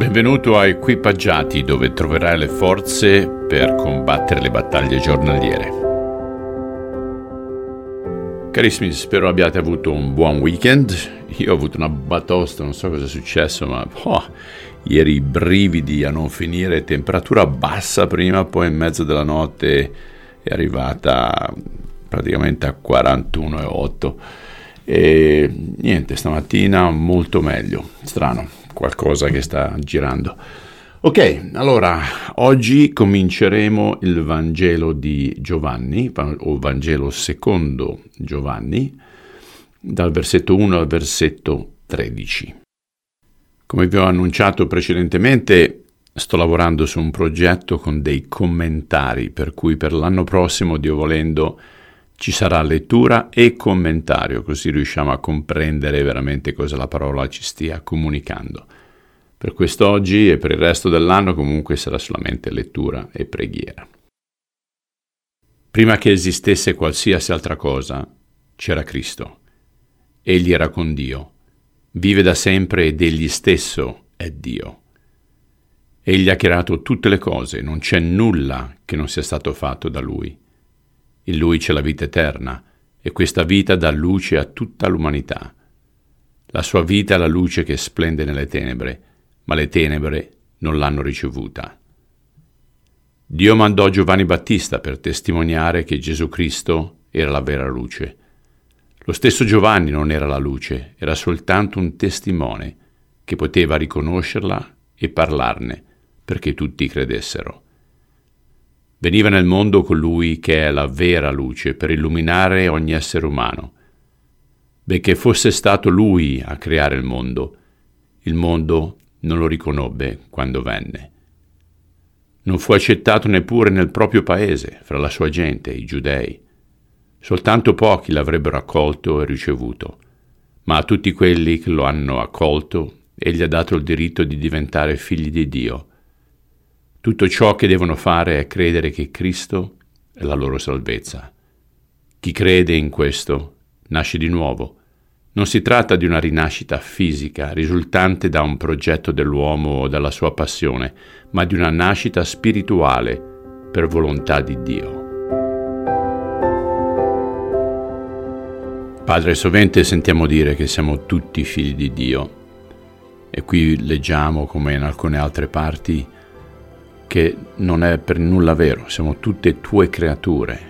Benvenuto a Equipaggiati dove troverai le forze per combattere le battaglie giornaliere. Carissimi, spero abbiate avuto un buon weekend. Io ho avuto una batosta, non so cosa è successo, ma oh, ieri brividi a non finire, temperatura bassa prima, poi in mezzo della notte è arrivata praticamente a 41,8 e niente, stamattina molto meglio, strano qualcosa che sta girando. Ok, allora oggi cominceremo il Vangelo di Giovanni, o Vangelo secondo Giovanni, dal versetto 1 al versetto 13. Come vi ho annunciato precedentemente, sto lavorando su un progetto con dei commentari, per cui per l'anno prossimo, Dio volendo, ci sarà lettura e commentario, così riusciamo a comprendere veramente cosa la parola ci stia comunicando. Per quest'oggi e per il resto dell'anno comunque sarà solamente lettura e preghiera. Prima che esistesse qualsiasi altra cosa, c'era Cristo. Egli era con Dio, vive da sempre ed egli stesso è Dio. Egli ha creato tutte le cose, non c'è nulla che non sia stato fatto da Lui. In Lui c'è la vita eterna e questa vita dà luce a tutta l'umanità. La sua vita è la luce che splende nelle tenebre, ma le tenebre non l'hanno ricevuta. Dio mandò Giovanni Battista per testimoniare che Gesù Cristo era la vera luce. Lo stesso Giovanni non era la luce, era soltanto un testimone che poteva riconoscerla e parlarne perché tutti credessero. Veniva nel mondo colui che è la vera luce per illuminare ogni essere umano. Benché fosse stato lui a creare il mondo, il mondo non lo riconobbe quando venne. Non fu accettato neppure nel proprio paese, fra la sua gente, i giudei. Soltanto pochi l'avrebbero accolto e ricevuto, ma a tutti quelli che lo hanno accolto egli ha dato il diritto di diventare figli di Dio tutto ciò che devono fare è credere che Cristo è la loro salvezza. Chi crede in questo nasce di nuovo. Non si tratta di una rinascita fisica risultante da un progetto dell'uomo o dalla sua passione, ma di una nascita spirituale per volontà di Dio. Padre, sovente sentiamo dire che siamo tutti figli di Dio e qui leggiamo, come in alcune altre parti, che non è per nulla vero, siamo tutte tue creature,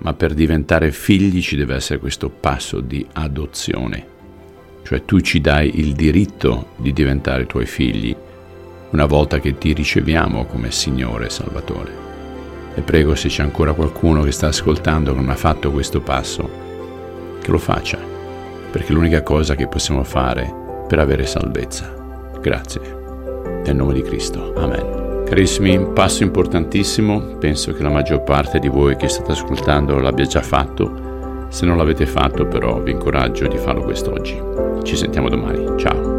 ma per diventare figli ci deve essere questo passo di adozione, cioè tu ci dai il diritto di diventare tuoi figli una volta che ti riceviamo come Signore e Salvatore. E prego se c'è ancora qualcuno che sta ascoltando che non ha fatto questo passo, che lo faccia, perché è l'unica cosa che possiamo fare per avere salvezza. Grazie. Nel nome di Cristo. Amen. Carissimi, un passo importantissimo, penso che la maggior parte di voi che state ascoltando l'abbia già fatto, se non l'avete fatto però vi incoraggio di farlo quest'oggi. Ci sentiamo domani, ciao!